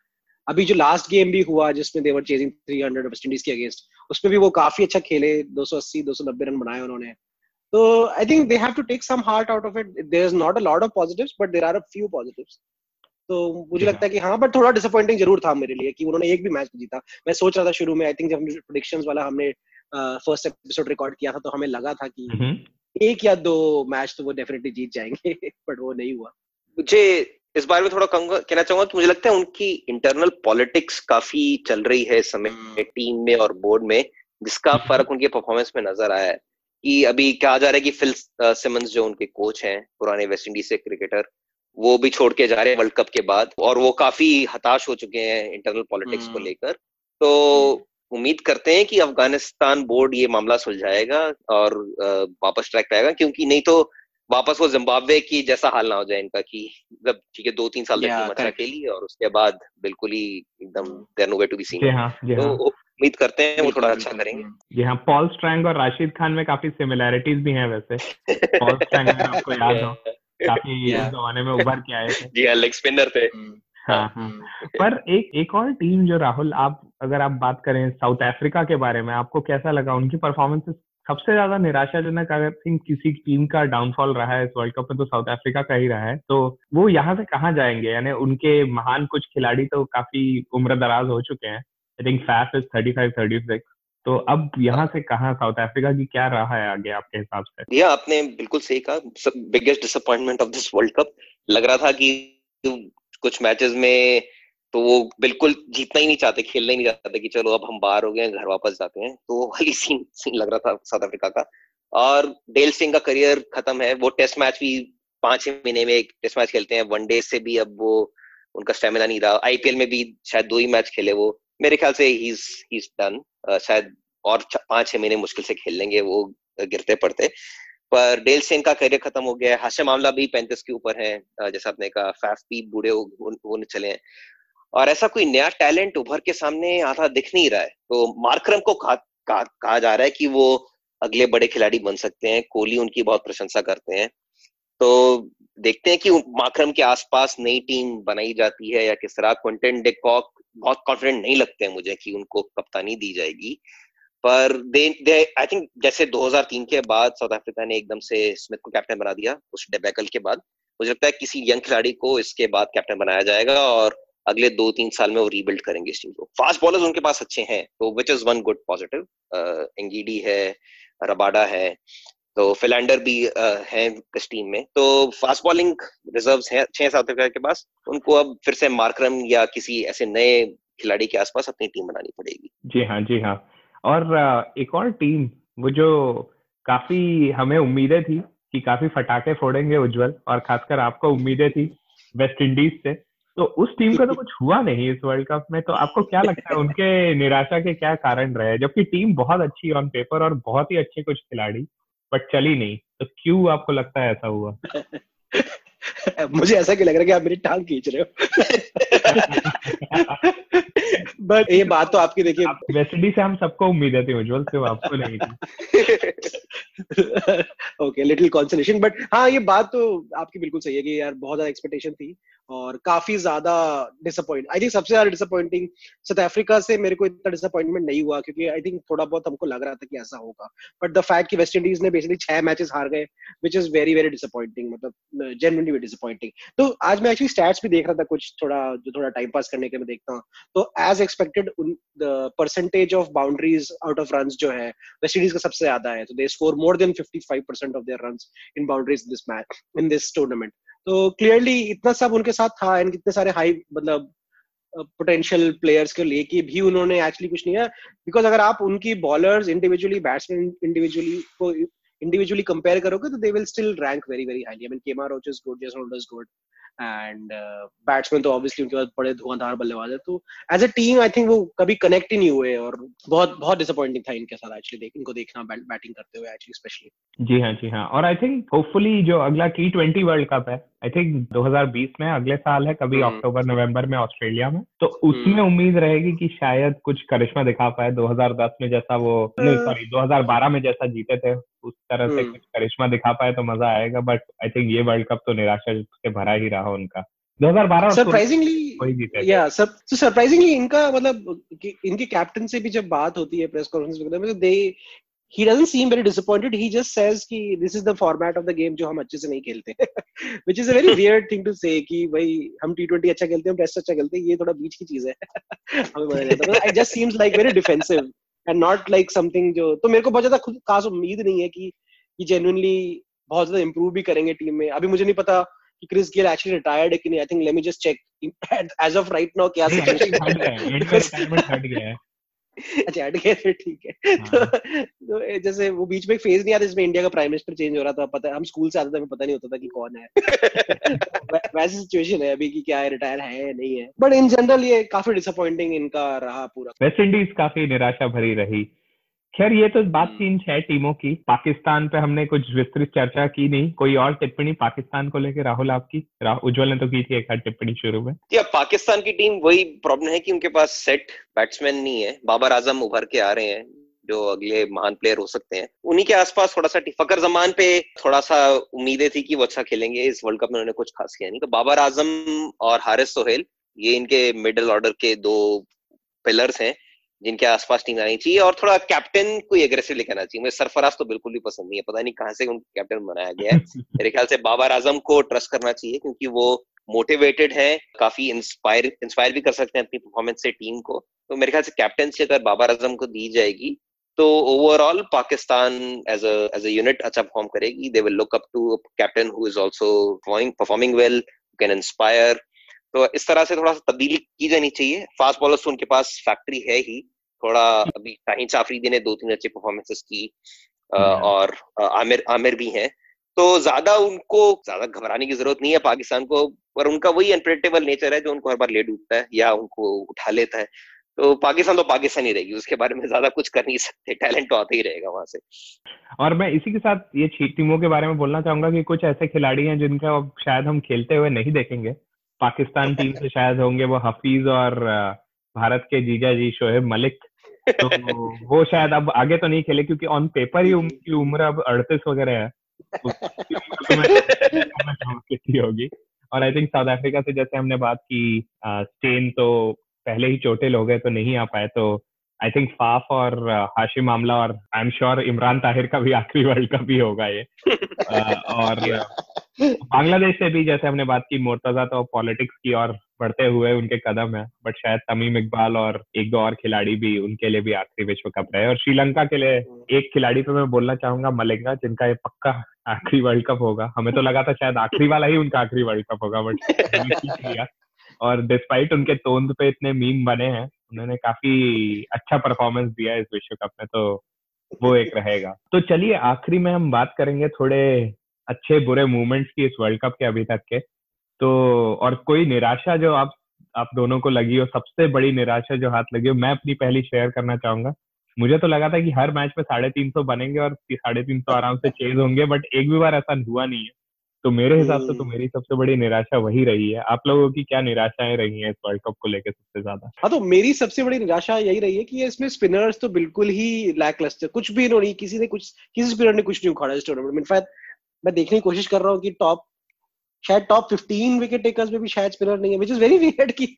अभी जो लास्ट गेम भी हुआ जिसमें they were chasing 300 West Indies के अगेंस्ट उसमें भी वो काफ़ी अच्छा खेले 280 290 रन बनाए उन्होंने। तो I think they have to take some heart out of it there is not a lot of positives but there are a few positives तो मुझे लगता है कि हाँ बट थोड़ा डिसअपॉइंटिंग ज़रूर था मेरे लिए कि उन्होंने एक भी मैच जीता। मैं सोच रहा था शुरू में आई थिंक जब हमने प्रोडिक्शंस वाला हमने फ़र्स्ट एपिसोड रिकॉर्ड किया था तो हमें लगा था कि हम्म। एक या दो मैच तो वो डेफिनेटली जीत जाएँगे बट वो नहीं हुआ। मुझे इस बारे में थोड़ा कहूँगा कहना चाहूँगा कि मुझे लगता है उनकी इंटरनल पॉलिटिक्स काफ़ी चल रही है इस समय टीम हम्म। में और बोर्ड में जिसका हम्म। फ़र्क उनके परफॉर्मेंस में नज़र आया है कि अभी कहा जा रहा है कि फिल सिमंस जो उनके कोच हैं पुराने वेस्ट इंडीज से क्रिकेटर वो भी छोड़ के जा रहे हैं वर्ल्ड कप के बाद और वो काफ़ी हताश हो चुके हैं इंटरनल पॉलिटिक्स को हम्म। लेकर तो उम्मीद करते हैं कि अफ़गानिस्तान बोर्ड ये मामला सुलझाएगा और वापस ट्रैक पे आएगा क्योंकि नहीं तो वापस वो जिम्बाब्वे की जैसा हाल ना हो जाए इनका कि मतलब ठीक है दो तीन साल तक टीम अच्छा खेली और उसके बाद बिल्कुल ही एकदम they're no to be seen. तो उम्मीद करते हैं वो थोड़ा अच्छा करेंगे. जी हाँ पॉल स्ट्रैंग और राशिद खान में काफ़ी सिमिलैरिटीज भी हैं वैसे. पॉल स्ट्रैंग आपको याद हो काफ़ी जमाने में उभर के आए थे. जी हाँ लेग स्पिनर थे. हम्म। हाँ हाँ. पर एक एक और टीम जो राहुल आप अगर आप बात करें साउथ अफ्रीका के बारे में आपको कैसा लगा? उनकी परफॉर्मेंसेस सबसे ज़्यादा निराशाजनक अगर थिंक किसी टीम का डाउनफॉल रहा है, इस वर्ल्ड कप में तो साउथ अफ्रीका का ही रहा है तो वो यहाँ से कहाँ जाएँगे? यानी उनके महान कुछ खिलाड़ी तो काफ़ी उम्र दराज हो चुके हैं। I think Faf is thirty five thirty six तो अब यहाँ से कहा साउथ अफ्रीका की क्या रहा है आगे आपके हिसाब से? या आपने बिल्कुल सही कहा। Biggest disappointment of this world cup लग रहा था कि कुछ मैचेस में तो वो बिल्कुल जीतना ही नहीं चाहते, खेलना ही नहीं चाहते कि चलो अब हम बाहर हो गए घर वापस जाते हैं। तो वो वाली सीन सीन लग रहा था साउथ अफ्रीका का। और डेल सिंह का करियर खत्म है। वो टेस्ट मैच भी पाँच महीने में एक टेस्ट मैच खेलते हैं। वनडे से भी अब वो, उनका स्टेमिना नहीं रहा। आईपीएल में भी शायद दो ही मैच खेले वो। मेरे ख्याल से ही इज़ डन शायद और पाँच छह महीने मुश्किल से खेल लेंगे, वो गिरते पड़ते। पर डेल सेन का करियर खत्म हो गया है। हाशिम मामला भी पैंतीस के ऊपर है। जैसा आपने कहा फैफ भी बूढ़े होने चले हैं। और ऐसा कोई नया टैलेंट उभर के सामने आता दिख नहीं रहा है। तो मार्क्रम को कहा, कहा, कहा जा रहा है कि वो अगले बड़े खिलाड़ी बन सकते हैं कोहली उनकी बहुत प्रशंसा करते हैं। तो देखते हैं कि माक्रम के आसपास नई टीम बनाई जाती है या किस तरह। क्विंटन डेकॉक बहुत कॉन्फिडेंट नहीं लगते हैं मुझे कि उनको कप्तानी दी जाएगी। पर दे दे आई थिंक जैसे 2003 के बाद साउथ अफ्रीका ने एकदम से स्मिथ को कैप्टन बना दिया उस डेबैकल के बाद। मुझे लगता है किसी यंग खिलाड़ी को इसके बाद कैप्टन बनाया जाएगा और अगले दो तीन साल में वो रीबिल्ड करेंगे इस टीम को। फास्ट बॉलर्स उनके पास अच्छे हैं तो which is one good positive Ngidi है रबाडा है तो फिलैंडर भी हैं इस टीम में। तो फास्ट बॉलिंग रिज़र्व हैं छह साउथ अफ्रीका के पास। उनको अब फिर से मार्क्रम या किसी ऐसे नए खिलाड़ी के आसपास अपनी टीम बनानी पड़ेगी। जी हाँ जी हाँ। और एक और टीम वो जो काफ़ी हमें उम्मीदें थी कि काफ़ी फटाके फोड़ेंगे उज्जवल, और खासकर आपको उम्मीदें थी वेस्ट इंडीज से तो उस टीम का तो कुछ हुआ नहीं इस वर्ल्ड कप में तो आपको क्या लगता है उनके निराशा के क्या कारण रहे? जबकि टीम बहुत अच्छी ऑन पेपर और बहुत ही अच्छे कुछ खिलाड़ी बट चली नहीं। तो क्यों आपको लगता है ऐसा हुआ? मुझे ऐसा क्यों लग रहा है कि आप मेरी टांग खींच रहे हो? बट ये बात तो आपकी देखिए। वेस्ट इंडीज से हम सबको उम्मीद है थी उज्जवल से आपको नहीं थी। ओके लिटिल कॉन्सोलेशन बट हाँ ये बात तो आपकी बिल्कुल सही है कि यार बहुत ज़्यादा एक्सपेक्टेशन थी। और काफ़ी ज़्यादा डिसअपॉइंट आई थिंक सबसे ज़्यादा डिसअपॉइंटिंग साउथ अफ्रीका से मेरे को इतना डिसअपॉइंटमेंट नहीं हुआ, क्योंकि आई थिंक थोड़ा बहुत हमको लग रहा था कि ऐसा होगा। बट द फैक्ट कि वेस्ट इंडीज ने बेसिकली छह मैचेस हार गए which is very very disappointing मतलब जेनुअनली डिसअपॉइंटिंग तो आज मैं एक्चुअली स्टैट्स भी देख रहा था कुछ थोड़ा, जो थोड़ा टाइम पास करने के मैं देखता हूँ। तो as expected the percentage of boundaries out of run जो है वेस्ट इंडीज का सबसे ज़्यादा है। तो they score more than 55 percent of their run in boundaries this match in this tournament तो क्लियरली इतना सब उनके साथ था एंड कितने सारे हाई मतलब पोटेंशियल प्लेयर्स के लेके भी उन्होंने एक्चुअली कुछ नहीं है बिकॉज़ अगर आप उनकी बॉलर्स इंडिविजुअली बैट्समैन इंडिविजुअली को इंडिविजुअली कंपेयर करोगे तो they will still rank very very highly I mean Kemar Roach is good Jason Holder is good and batsman तो ऑब्वियसली उनके पास बड़े धुआंधार बल्लेबाज है। तो एज अ टीम आई थिंक वो कभी कनेक्ट ही नहीं हुए और बहुत बहुत डिसअपॉइंटिंग था इनके साथ एक्चुअली देख, इनको देखना बैटिंग करते हुए एक्चुअली स्पेशली जी हाँ जी हाँ। और आई थिंक होपफुली जो अगला टी ट्वेंटी वर्ल्ड कप है आई थिंक 2020 में अगले साल है कभी अक्टूबर हम्म। नवंबर में ऑस्ट्रेलिया में तो उसमें हम्म। उम्मीद रहेगी कि शायद कुछ करिश्मा दिखा पाए 2010 में जैसा वो नहीं सॉरी 2012 में जैसा जीते थे उस तरह से हम्म। कुछ करिश्मा दिखा पाए तो मज़ा आएगा बट आई थिंक ये वर्ल्ड कप तो निराशा से भरा ही रहा उनका 2012 सरप्राइजिंगली या सब तो सरप्राइजिंगली इनका मतलब इनके कैप्टन से भी जब बात होती है प्रेस कॉन्फ्रेंस वगैरह में दे he doesn't seem very disappointed he just says कि this is the format of the game जो हम अच्छे से नहीं खेलते which is a very weird thing to say कि भाई हम T20 अच्छा खेलते हैं टेस्ट अच्छा खेलते हैं ये थोड़ा बीच की चीज़ है हमें मज़ा नहीं आता it just seems like very defensive and not like something जो तो मेरे को बहुत ज़्यादा खास उम्मीद नहीं है कि ये genuinely बहुत ज़्यादा improve भी करेंगे टीम में अभी मुझे नहीं पता कि क्रिस गेल एक्चुअली रिटायर्ड है कि नहीं I think let me just check as of right now क्या सिचुएशन है अच्छा हट गए फिर ठीक है। हाँ. तो, तो जैसे वो बीच में एक फ़ेज़ नहीं आता जिसमें इंडिया का प्राइम मिनिस्टर चेंज हो रहा था पता हम स्कूल से आते थे हमें पता नहीं होता था कि कौन है। वैसी सिचुएशन है अभी की क्या है रिटायर है या नहीं है। बट इन जनरल ये काफ़ी डिसअपॉइंटिंग इनका रहा पूरा। वेस्ट इंडीज काफ़ी निराशा भरी रही। खैर ये तो बात हम्म। तीन छह टीमों की। पाकिस्तान पे हमने कुछ विस्तृत चर्चा की नहीं। कोई और टिप्पणी पाकिस्तान को लेकर राहुल आपकी? उज्जवल ने तो की थी एक टिप्पणी शुरू में। या पाकिस्तान की टीम वही प्रॉब्लम है कि उनके पास सेट बैट्समैन नहीं है। बाबर आज़म उभर के आ रहे हैं जो अगले महान प्लेयर हो सकते हैं। उन्हीं के आसपास थोड़ा सा फकर जमान पे थोड़ा सा उम्मीदें थी कि वो अच्छा खेलेंगे। इस वर्ल्ड कप में उन्होंने कुछ खास किया नहीं। तो बाबर आज़म और हारिस सोहेल ये इनके मिडिल ऑर्डर के दो पिलर्स हैं। जिनके आसपास टीम आनी चाहिए और थोड़ा कैप्टन को एग्रेसिव लेकर आना चाहिए। मुझे सरफराज तो बिल्कुल भी पसंद नहीं है। पता नहीं कहाँ से उनको कैप्टन बनाया गया है। मेरे ख्याल से बाबर आज़म को ट्रस्ट करना चाहिए क्योंकि वो मोटिवेटेड है काफ़ी इंस्पायर इंस्पायर भी कर सकते हैं अपनी परफॉर्मेंस से टीम को। तो मेरे ख्याल से कैप्टन से अगर बाबर आज़म को दी जाएगी तो overall Pakistan as as unit अच्छा परफॉर्म करेगी। They will look up to captain who is also performing well can inspire तो इस तरह से थोड़ा सा तब्दीली की जानी चाहिए। फास्ट बॉलर्स तो उनके पास फैक्ट्री है ही। थोड़ा अभी शाहीन साफरीदी ने दो तीन अच्छे परफॉर्मेंसेस की और आमिर आमिर भी हैं। तो ज़्यादा उनको ज़्यादा घबराने की ज़रूरत नहीं है पाकिस्तान को पर उनका वही अनप्रेडिक्टेबल नेचर है जो उनको हर बार ले डूबता है या उनको उठा लेता है। तो पाकिस्तान तो पाकिस्तान ही रहेगी उसके बारे में ज़्यादा कुछ कर नहीं सकते टैलेंट तो आता ही रहेगा वहाँ से। और मैं इसी के साथ ये टीमों के बारे में बोलना चाहूँगा कि कुछ ऐसे खिलाड़ी हैं जिनका अब शायद हम खेलते हुए नहीं देखेंगे। पाकिस्तान टीम से शायद होंगे वो हफीज और भारत के जीजा जी शोहेब मलिक। तो वो शायद अब आगे तो नहीं खेले, क्योंकि ऑन पेपर ही उनकी उम्र अब अड़तीस वगैरह है। कितनी होगी। और आई थिंक साउथ अफ्रीका से जैसे हमने बात की स्टेन तो पहले ही चोटिल हो गए तो नहीं आ पाए तो आई थिंक फाफ और हाशिम मामला और I am sure Imran Tahir का भी आखिरी वर्ल्ड कप ही होगा ये। और बांग्लादेश से भी जैसे हमने बात की मोर्तजा तो पॉलिटिक्स की और बढ़ते हुए उनके कदम है बट शायद तमीम इकबाल और एक दो और खिलाड़ी भी उनके लिए भी आखिरी विश्व कप रहे। और श्रीलंका के लिए एक खिलाड़ी पे मैं बोलना चाहूँगा मलिंगा जिनका ये पक्का आखिरी वर्ल्ड कप होगा। हमें तो लगा था शायद आखिरी वाला ही उनका आखिरी वर्ल्ड कप होगा बट और डिस्पाइट उनके तोंद पे इतने मीम बने हैं उन्होंने काफ़ी अच्छा परफॉर्मेंस दिया इस विश्व कप में तो वो एक रहेगा। तो चलिए, आखिरी में हम बात करेंगे थोड़े अच्छे बुरे मूवमेंट्स की इस वर्ल्ड कप के अभी तक के। तो और कोई निराशा जो आप आप दोनों को लगी हो, सबसे बड़ी निराशा जो हाथ लगी हो, मैं अपनी पहली शेयर करना चाहूँगा। मुझे तो लगा था कि हर मैच में साढ़े तीन सौ बनेंगे और साढ़े तीन सौ आराम से चेज होंगे बट एक भी बार ऐसा हुआ नहीं है। तो मेरे हिसाब से तो हम्म। मेरी सबसे बड़ी निराशा वही रही है। आप लोगों की क्या निराशाएँ रही हैं इस वर्ल्ड कप को लेकर सबसे ज़्यादा? हाँ तो मेरी सबसे बड़ी निराशा यही रही है कि इसमें स्पिनर्स तो बिल्कुल ही लैक लस्टर कुछ भी इन्होंने किसी ने कुछ किसी स्पिनर ने कुछ नहीं उखाड़ा इस टूर्नामेंट में। इनफैक्ट मैं देखने की कोशिश कर रहा हूँ कि टॉप शायद टॉप 15 विकेट टेकर्स में भी शायद स्पिनर नहीं है विच इज़ वेरी वियर्ड कि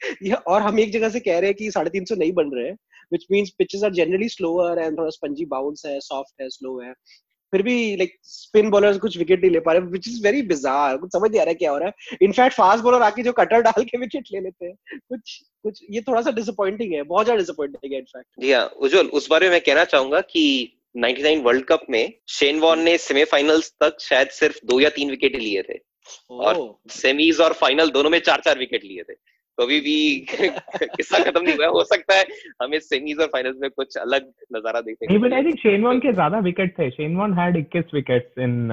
और हम एक जगह से कह रहे हैं कि साढ़े तीन सौ नहीं बन रहे हैं which means pitches are generally slower and थोड़ा स्पंजी बाउंस है सॉफ्ट है स्लो है। फिर भी लाइक स्पिन बॉलर्स कुछ विकेट नहीं ले पा रहे विच इज़ वेरी बिजार कुछ समझ नहीं आ रहा है क्या हो रहा है। इनफैक्ट फास्ट बॉलर आके जो कटर डाल के विकेट ले लेते हैं। कुछ कुछ ये थोड़ा सा डिसअपॉइंटिंग है बहुत ज़्यादा डिसअपॉइंटिंग है इनफैक्ट जी हाँ उज्जवल उस बारे में मैं कहना चाहूँगा कि 99 वर्ल्ड कप में शेन वॉन ने सेमीफाइनल्स तक शायद सिर्फ़ दो या तीन विकेट लिए थे। और सेमीज और फाइनल दोनों में चार चार विकेट लिए थे। तो अभी भी किस्सा खत्म नहीं हुआ हो सकता है हमें सेमीज और फाइनल्स में कुछ अलग नज़ारा देखने नहीं but I think Shane Warne के ज़्यादा विकेट थे। Shane Warne had 21 wickets in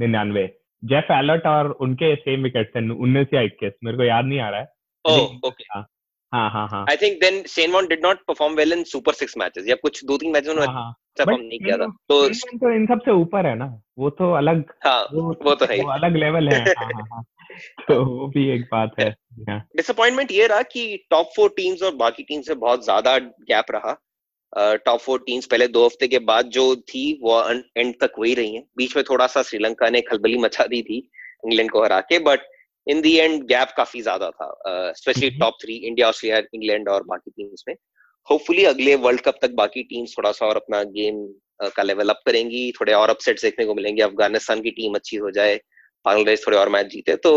99 Geoff Allott और उनके सेम विकेट थे 19 या 21 मेरे को याद नहीं आ रहा है। ओह ओके oh, हाँ हाँ। I think then Shane Warne did not perform well in super six matches या कुछ दो तीन मैचेस उन्होंने हाँ, हाँ। परफॉर्म नहीं किया था। तो तो इन सबसे ऊपर है ना। वो तो अलग हाँ वो, वो तो है वो अलग लेवल है। हाँ, हाँ, हाँ. तो वो भी एक बात है। डिसअपॉइंटमेंट ये रहा कि टॉप फोर टीम्स और बाकी टीम से बहुत ज़्यादा गैप रहा। टॉप फोर टीम्स पहले दो हफ़्ते के बाद जो थी वो एंड तक वही रही है। बीच में थोड़ा सा श्रीलंका ने खलबली मचा दी थी इंग्लैंड को हरा के but in the end gap काफ़ी ज़्यादा था specially top three India Australia England और बाकी टीम्स में। होपफुली अगले वर्ल्ड कप तक बाकी टीम्स थोड़ा सा और अपना गेम का लेवल अप करेंगी थोड़े और अपसेट देखने को मिलेंगे अफ़गानिस्तान की टीम अच्छी हो जाए बांग्लादेश थोड़े और मैच जीते तो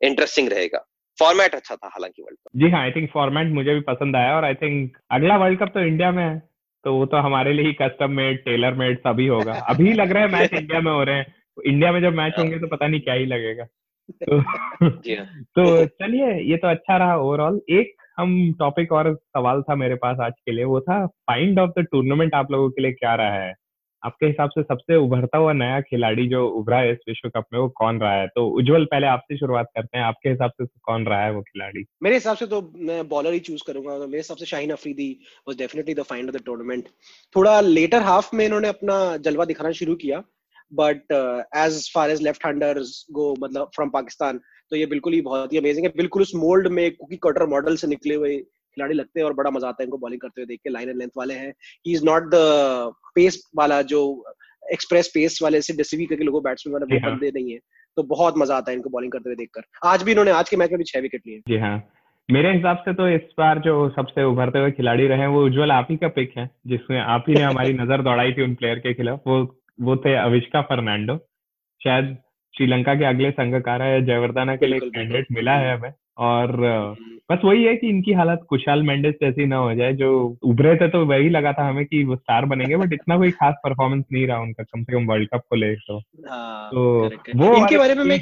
इंटरेस्टिंग रहेगा। फॉर्मेट अच्छा था हालाँकि वर्ल्ड कप जी हाँ आई थिंक फॉर्मेट मुझे भी पसंद आया और आई थिंक अगला वर्ल्ड कप तो इंडिया में है तो वो तो हमारे लिए ही कस्टम मेड टेलर मेड सभी होगा। अभी लग रहा है मैच इंडिया में हो रहे हैं। इंडिया में जब मैच हाँ। होंगे तो पता नहीं क्या ही लगेगा। तो। तो चलिए ये तो अच्छा रहा ओवरऑल एक हम टॉपिक और सवाल था मेरे पास आज के लिए वो था फाइंड ऑफ़ द टूर्नामेंट आप लोगों के लिए क्या रहा है? आपके हिसाब से सबसे उभरता हुआ नया खिलाड़ी जो उभरा है इस विश्व कप में वो कौन रहा है? तो उज्जवल पहले आपसे शुरुआत करते हैं। आपके हिसाब से कौन रहा है वो खिलाड़ी? मेरे हिसाब से तो मैं बॉलर ही चूज़ करूँगा। तो मेरे हिसाब से Shaheen Afridi was definitely the find of the tournament थोड़ा लेटर हाफ़ में इन्होंने अपना जलवा दिखाना शुरू किया। But as far as left handers go मतलब फ्रॉम पाकिस्तान तो ये बिल्कुल ही बहुत ही अमेजिंग है। बिल्कुल उस मोल्ड में कुकी कटर मॉडल से निकले हुए खिलाड़ी लगते हैं और बड़ा मज़ा आता है इनको बॉलिंग करते हुए देख के। लाइन एंड लेंथ वाले हैं। He is not the pace वाला जो एक्सप्रेस पेस वाले से डिसीवी करके लोगों बैट्समैन वाले वो। बंदे नहीं है। तो बहुत मज़ा आता है इनको बॉलिंग करते हुए देखकर आज भी इन्होंने आज के मैच में भी छह विकेट लिए जी हाँ। मेरे हिसाब से तो इस बार जो सबसे उभरते हुए खिलाड़ी रहे वो उज्जवल आप ही का पिक है जिसमें आप ही ने हमारी नज़र दौड़ाई थी उन प्लेयर के खिलाफ। वो वो थे अविष्का फर्नांडो। शायद श्रीलंका के अगले संघकारा या जयवर्धना के लिए कैंडिडेट मिला है हमें। और हम्म। बस वही है कि इनकी हालत कुशाल मेंडेस जैसी ना हो जाए जो उभरे थे तो वही लगा था हमें कि वो स्टार बनेंगे बट इतना कोई खास परफॉर्मेंस नहीं रहा उनका कम से कम वर्ल्ड कप को ले तो। हाँ, तो वो इनके बारे में मैं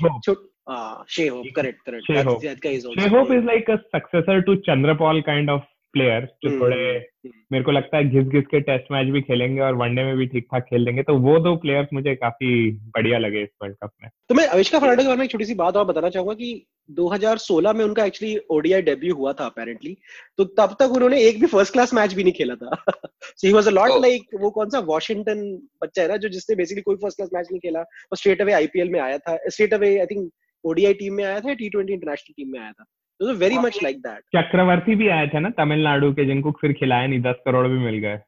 Shai Hope is like a successor to Chanderpaul kind of player जो हम्म, थोड़े मेरे को लगता है घिस घिस के टेस्ट मैच भी खेलेंगे और वनडे में भी ठीक ठाक खेल लेंगे। तो वो दो प्लेयर्स मुझे काफ़ी बढ़िया लगे इस वर्ल्ड कप में। तो मैं अविष्का फर्नांडो के बारे में एक छोटी सी बात और बताना चाहूँगा कि 2016 में उनका एक्चुअली ओडीआई डेब्यू हुआ था अपेरेंटली तो तब तक उन्होंने एक भी फ़र्स्ट क्लास मैच भी नहीं खेला था। So he was a lot like वो कौन सा वॉशिंगटन बच्चा है ना जो जिसने बेसिकली कोई फ़र्स्ट क्लास मैच नहीं खेला वो स्ट्रेट अवे आईपीएल में आया था। Straight away I think ODI team में आया था टी ट्वेंटी इंटरनेशनल टीम में आया था। Very much like that Chakravarthy भी आए थे ना तमिलनाडु के जिनको फिर खिलाया नहीं दस करोड़ भी मिल गए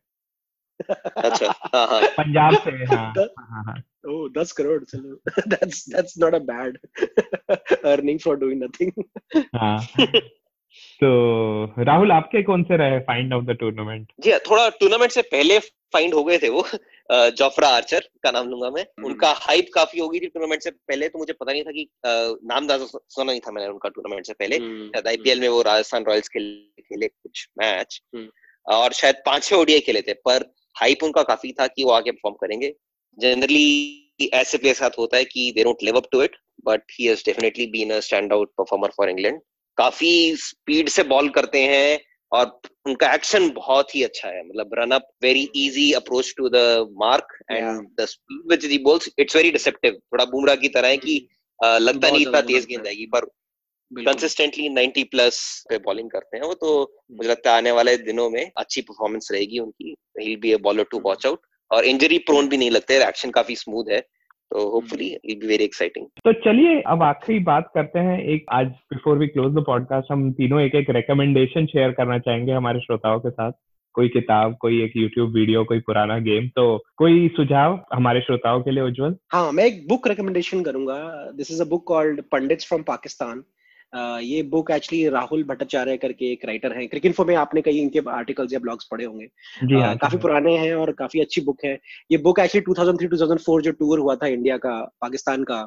अच्छा हाँ, हाँ। पंजाब से हाँ हाँ हाँ Oh, 10 crore. चलो that's that's not a bad earning for doing nothing. हाँ तो राहुल आपके कौन से रहे फाइंड ऑफ़ द टूर्नामेंट जी थोड़ा टूर्नामेंट से पहले फाइंड हो गए थे वो जोफ्रा आर्चर का नाम लूँगा मैं। हम्म। उनका हाइप काफ़ी हो गई थी टूर्नामेंट से पहले तो मुझे पता नहीं था कि नाम सुना नहीं था मैंने उनका टूर्नामेंट से पहले। हम्म, शायद आईपीएल में वो राजस्थान रॉयल्स के लिए खेले कुछ मैच हम्म। और शायद पाँच छह ओडीआई खेले थे पर हाइप उनका काफ़ी था कि वो आगे परफॉर्म करेंगे। जनरली ऐसे प्लेयर साथ होता है कि they don't live up to it but he has definitely been a stand out performer for England काफ़ी स्पीड से बॉल करते हैं और उनका एक्शन बहुत ही अच्छा है। मतलब run up very easy approach to the mark and the speed which he bowls it's very deceptive थोड़ा बुमराह की तरह है कि अ, लगता नहीं इतना तेज गेंद आएगी पर कंसिस्टेंटली 90 प्लस पे बॉलिंग करते हैं वो तो मुझे लगता है आने वाले दिनों में अच्छी परफॉर्मेंस रहेगी उनकी। He be a bowler to watch out और इंजरी प्रोन भी नहीं लगते एक्शन काफ़ी स्मूथ है। तो hopefully it be very exciting तो चलिए अब आखिरी बात करते हैं। एक आज before we close the podcast हम तीनों एक एक रिकमेंडेशन शेयर करना चाहेंगे हमारे श्रोताओं के साथ। कोई किताब कोई एक यूट्यूब वीडियो कोई पुराना गेम तो कोई सुझाव हमारे श्रोताओं के लिए उज्जवल? हाँ मैं एक बुक रिकमेंडेशन करूँगा। This is a book called pundits from Pakistan ये बुक एक्चुअली राहुल भट्टाचार्य करके एक राइटर हैं। क्रिकिन में आपने कई इनके आर्टिकल्स या ब्लॉग्स पढ़े होंगे। जी हाँ काफ़ी पुराने हैं और काफ़ी अच्छी बुक है। ये बुक एक्चुअली 2003-2004 जो टूर हुआ था इंडिया का पाकिस्तान का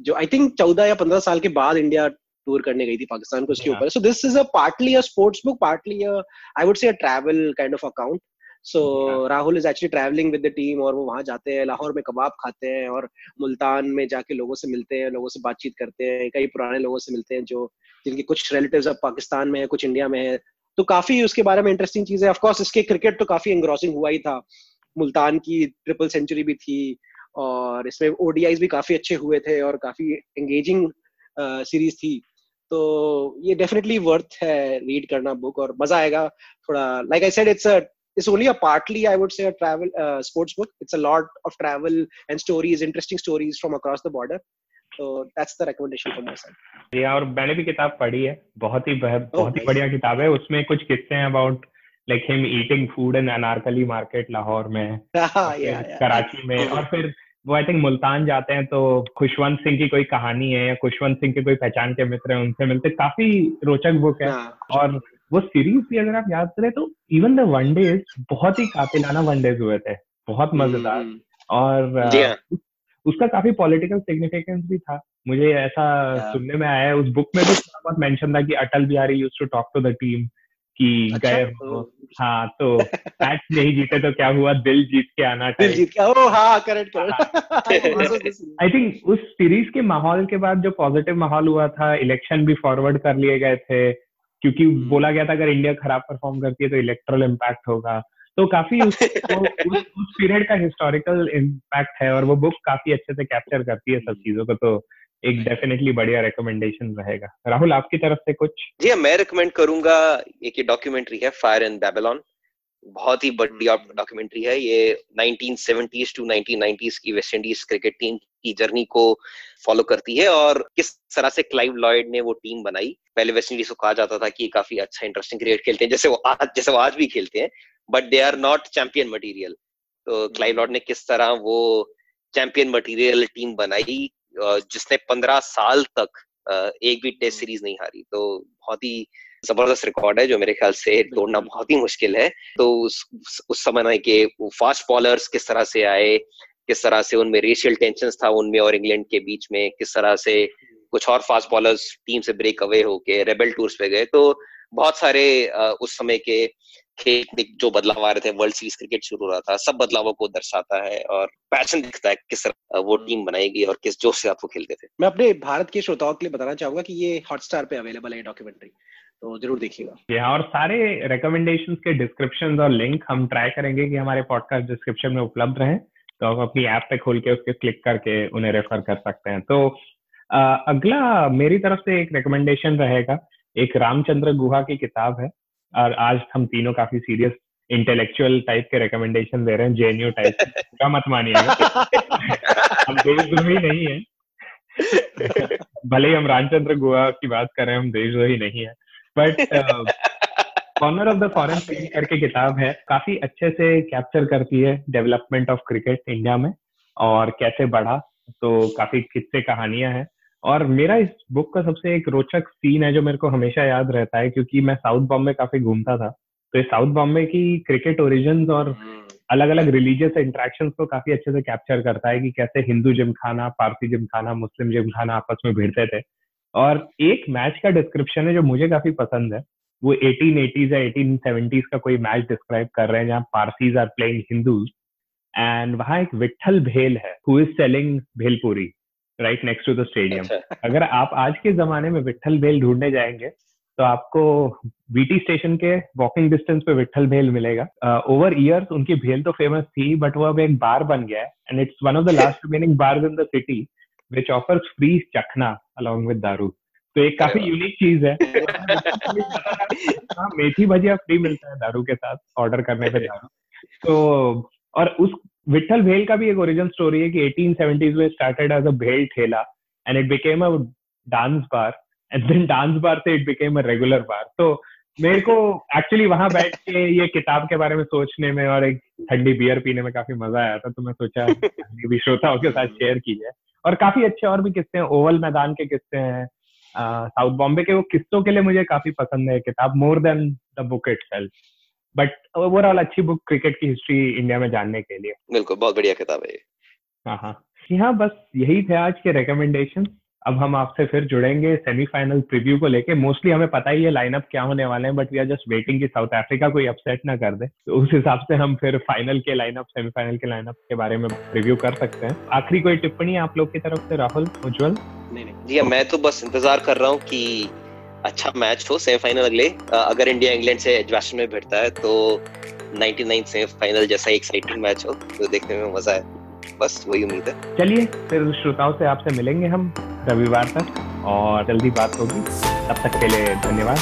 जो आई थिंक 14 या 15 साल के बाद इंडिया टूर करने गई थी पाकिस्तान को उसके ऊपर। So this is a partly a sports book partly a I would say a travel kind of account so Yeah. Rahul is actually travelling with the team और वो वहाँ जाते हैं लाहौर में कबाब खाते हैं और मुल्तान में जाके लोगों से मिलते हैं लोगों से बातचीत करते हैं कई पुराने लोगों से मिलते हैं जो जिनके कुछ रिलेटिव्स अब पाकिस्तान में है कुछ इंडिया में है। तो काफ़ी उसके बारे में इंटरेस्टिंग चीज़। है ऑफकोर्स इसके क्रिकेट तो काफ़ी एंग्रॉसिंग हुआ ही था। मुल्तान की ट्रिपल सेंचुरी भी थी और इसमें ओडीआईज भी काफ़ी अच्छे हुए थे और काफ़ी एंगेजिंग सीरीज़ थी। तो ये डेफिनेटली वर्थ है रीड करना बुक और मज़ा आएगा। थोड़ा like I said it's a it's only a partly i would say a travel uh, sports book it's a lot of travel and stories interesting stories from across the border so that's the recommendation from my side जी और मैंने भी किताब पढ़ी है बहुत ही बह- बहुत ही nice. बढ़िया किताब है उसमें कुछ किस्से हैं about like him eating food in Anarkali market Lahore में फिर. कराची में और फिर वो आई थिंक मुल्तान जाते हैं तो खुशवंत सिंह की कोई कहानी है या खुशवंत सिंह के कोई पहचान के मित्र हैं उनसे मिलते काफ़ी रोचक बुक है हाँ, और वो सीरीज़ भी अगर आप याद करें तो इवन द वनडेज बहुत ही कातिलाना वनडेज हुए थे। बहुत मज़ेदार। हम्म, और हाँ। उस- उसका काफ़ी पॉलिटिकल सिग्निफिकेंस भी था। मुझे ऐसा Yeah. सुनने में आया उस बुक में भी थोड़ा बहुत मेंशन था कि Atal Bihari use to talk to the team कि अच्छा, गए तो हो। हाँ तो मैच नहीं जीते तो क्या हुआ? दिल जीत के आना दिल जीत गया ओ हाँ करेक्ट करेक्ट आई थिंक उस सीरीज़ के माहौल के बाद जो पॉजिटिव माहौल हुआ था इलेक्शन भी फॉरवर्ड कर लिए गए थे। क्योंकि हम्म। बोला गया था अगर इंडिया खराब परफॉर्म करती है तो इलेक्ट्रल इम्पैक्ट होगा तो काफ़ी उस तो, उस, उस पीरियड का हिस्टोरिकल इम्पैक्ट है और वो बुक काफ़ी अच्छे से कैप्चर करती है सब हम्म। चीज़ों को तो एक डेफिनेटली बढ़िया रिकमेंडेशन रहेगा राहुल आपकी तरफ़ से कुछ जी हाँ, मैं रिकमेंड करूँगा एक ये डॉक्यूमेंट्री है फायर इन बेबीलोन बहुत ही बढ़िया हम्म। डॉक्यूमेंट्री है। ये 1970s टू 1990s की वेस्ट इंडीज क्रिकेट टीम की जर्नी को फॉलो करती है और किस तरह से क्लाइव लॉयड ने वो टीम बनाई। पहले वेस्ट इंडीज को कहा जाता था कि काफ़ी अच्छा इंटरेस्टिंग क्रिकेट खेलते हैं जैसे वो आज जैसे वो आज भी खेलते हैं but they are not champion material तो क्लाइव लॉयड ने किस तरह वो चैंपियन मटीरियल टीम बनाई जिसने पंद्रह साल तक एक भी टेस्ट सीरीज़ नहीं हारी। तो बहुत ही ज़बरदस्त रिकॉर्ड है, जो मेरे ख्याल से तोड़ना बहुत ही मुश्किल है। तो उस उस समय के फास्ट बॉलर्स किस तरह से आए, किस तरह से उनमें रेशियल टेंशन था उनमें और इंग्लैंड के बीच में, किस तरह से कुछ और फास्ट बॉलर्स टीम से ब्रेक अवे होके रेबल टूर्स पे गए। तो बहुत सारे उस समय के खेल में जो बदलाव आ रहे थे वर्ल्ड सीरीज़ क्रिकेट शुरू हो रहा था, सब बदलावों को दर्शाता है और पैशन दिखता है किस वो टीम बनाएगी और किस जोश से आप वो खेलते थे। मैं अपने भारत के श्रोताओं के लिए बताना चाहूँगा कि ये हॉटस्टार पे अवेलेबल है डॉक्यूमेंट्री तो ज़रूर देखिएगा। Yeah, और सारे रिकमेंडेशन के डिस्क्रिप्शन और लिंक हम ट्राई करेंगे कि हमारे पॉडकास्ट डिस्क्रिप्शन में उपलब्ध रहे तो आप अपनी ऐप पे खोल के उसके क्लिक करके उन्हें रेफर कर सकते हैं। तो आ, अगला मेरी तरफ़ से एक रिकमेंडेशन रहेगा एक रामचंद्र गुहा की किताब है और आज हम तीनों काफ़ी सीरियस इंटेलेक्चुअल टाइप के रिकमेंडेशन दे रहे हैं जेएनयू टाइप का। मत मानिएगा। हम देशद्रोही नहीं है। भले ही हम रामचंद्र गुहा की बात कर रहे हैं हम देशद्रोही नहीं है। But corner of the foreign करके किताब है काफ़ी अच्छे से कैप्चर करती है डेवलपमेंट ऑफ़ क्रिकेट इंडिया में और कैसे बढ़ा तो काफ़ी किस्से कहानियाँ हैं। और मेरा इस बुक का सबसे एक रोचक सीन है जो मेरे को हमेशा याद रहता है क्योंकि मैं साउथ बॉम्बे काफ़ी घूमता था। तो ये साउथ बॉम्बे की क्रिकेट ओरिजिन और अलग अलग रिलीजियस इंट्रैक्शन को काफ़ी अच्छे से कैप्चर करता है कि कैसे हिंदू जिम खाना पारसी जिम खाना मुस्लिम जिम खाना आपस में भिड़ते थे। और एक मैच का डिस्क्रिप्शन है जो मुझे काफ़ी पसंद है। वो 1880s या 1870s का कोई मैच डिस्क्राइब कर रहे हैं जहाँ Parsis are playing Hindus and वहाँ एक विठल भेल है। Who is selling bhelpuri right next to the stadium अगर आप आज के जमाने में विठल भेल ढूँढने जाएँगे तो आपको वीटी स्टेशन के वॉकिंग डिस्टेंस पे विठल भेल मिलेगा। ओवर uh, ईयर्स उनकी भेल तो फ़ेमस थी बट वो अब एक बार बन गया है and it's one of the last remaining bar in the city which offers free chakhna along with daru तो एक काफ़ी यूनिक चीज़ है। हाँ मेथी भजिया फ्री मिलता है दारू के साथ ऑर्डर करने पे दारू। तो और उस विठल भेल का भी एक ओरिजिन स्टोरी है कि 1870s में started as a bhel thela and it became a dance bar and then dance bar से it became a regular bar तो मेरे को एक्चुअली वहाँ बैठ के ये किताब के बारे में सोचने में और एक ठंडी बियर पीने में काफ़ी मज़ा आया था तो मैं सोचा भी श्रोताओं के साथ शेयर की जाए और काफ़ी अच्छे और भी किस्से हैं। ओवल मैदान के किस्से हैं साउथ बॉम्बे के वो किस्सों के लिए मुझे काफ़ी पसंद है किताब more than the book it but overall अच्छी बुक क्रिकेट की हिस्ट्री इंडिया में जानने के लिए। बिल्कुल बहुत बढ़िया किताब है हाँ हाँ। यहाँ बस यही थे आज के रिकमेंडेशन अब हम आपसे फिर जुड़ेंगे सेमीफाइनल प्रीव्यू को लेके। मोस्टली हमें पता ही है लाइनअप क्या होने वाले हैं but we are just waiting कि साउथ अफ्रीका कोई अपसेट ना कर दे। तो उस हिसाब से हम फिर फाइनल के लाइनअप सेमीफाइनल के लाइनअप के बारे में रिव्यू कर सकते हैं। आखिरी कोई टिप्पणी आप लोग की तरफ़ से राहुल उज्जवल? जी हाँ, मैं तो बस इंतज़ार कर रहा हूँ कि अच्छा मैच हो सेमीफाइनल अगले। अगर इंडिया इंग्लैंड से एडजस्ट में भिड़ता है तो 99 सेमीफाइनल जैसा एक्साइटिंग मैच हो तो देखने में मज़ा है बस वही उम्मीद है। चलिए, फिर श्रोताओं से आपसे मिलेंगे हम रविवार तक, और जल्दी बात होगी। तब तक के लिए धन्यवाद।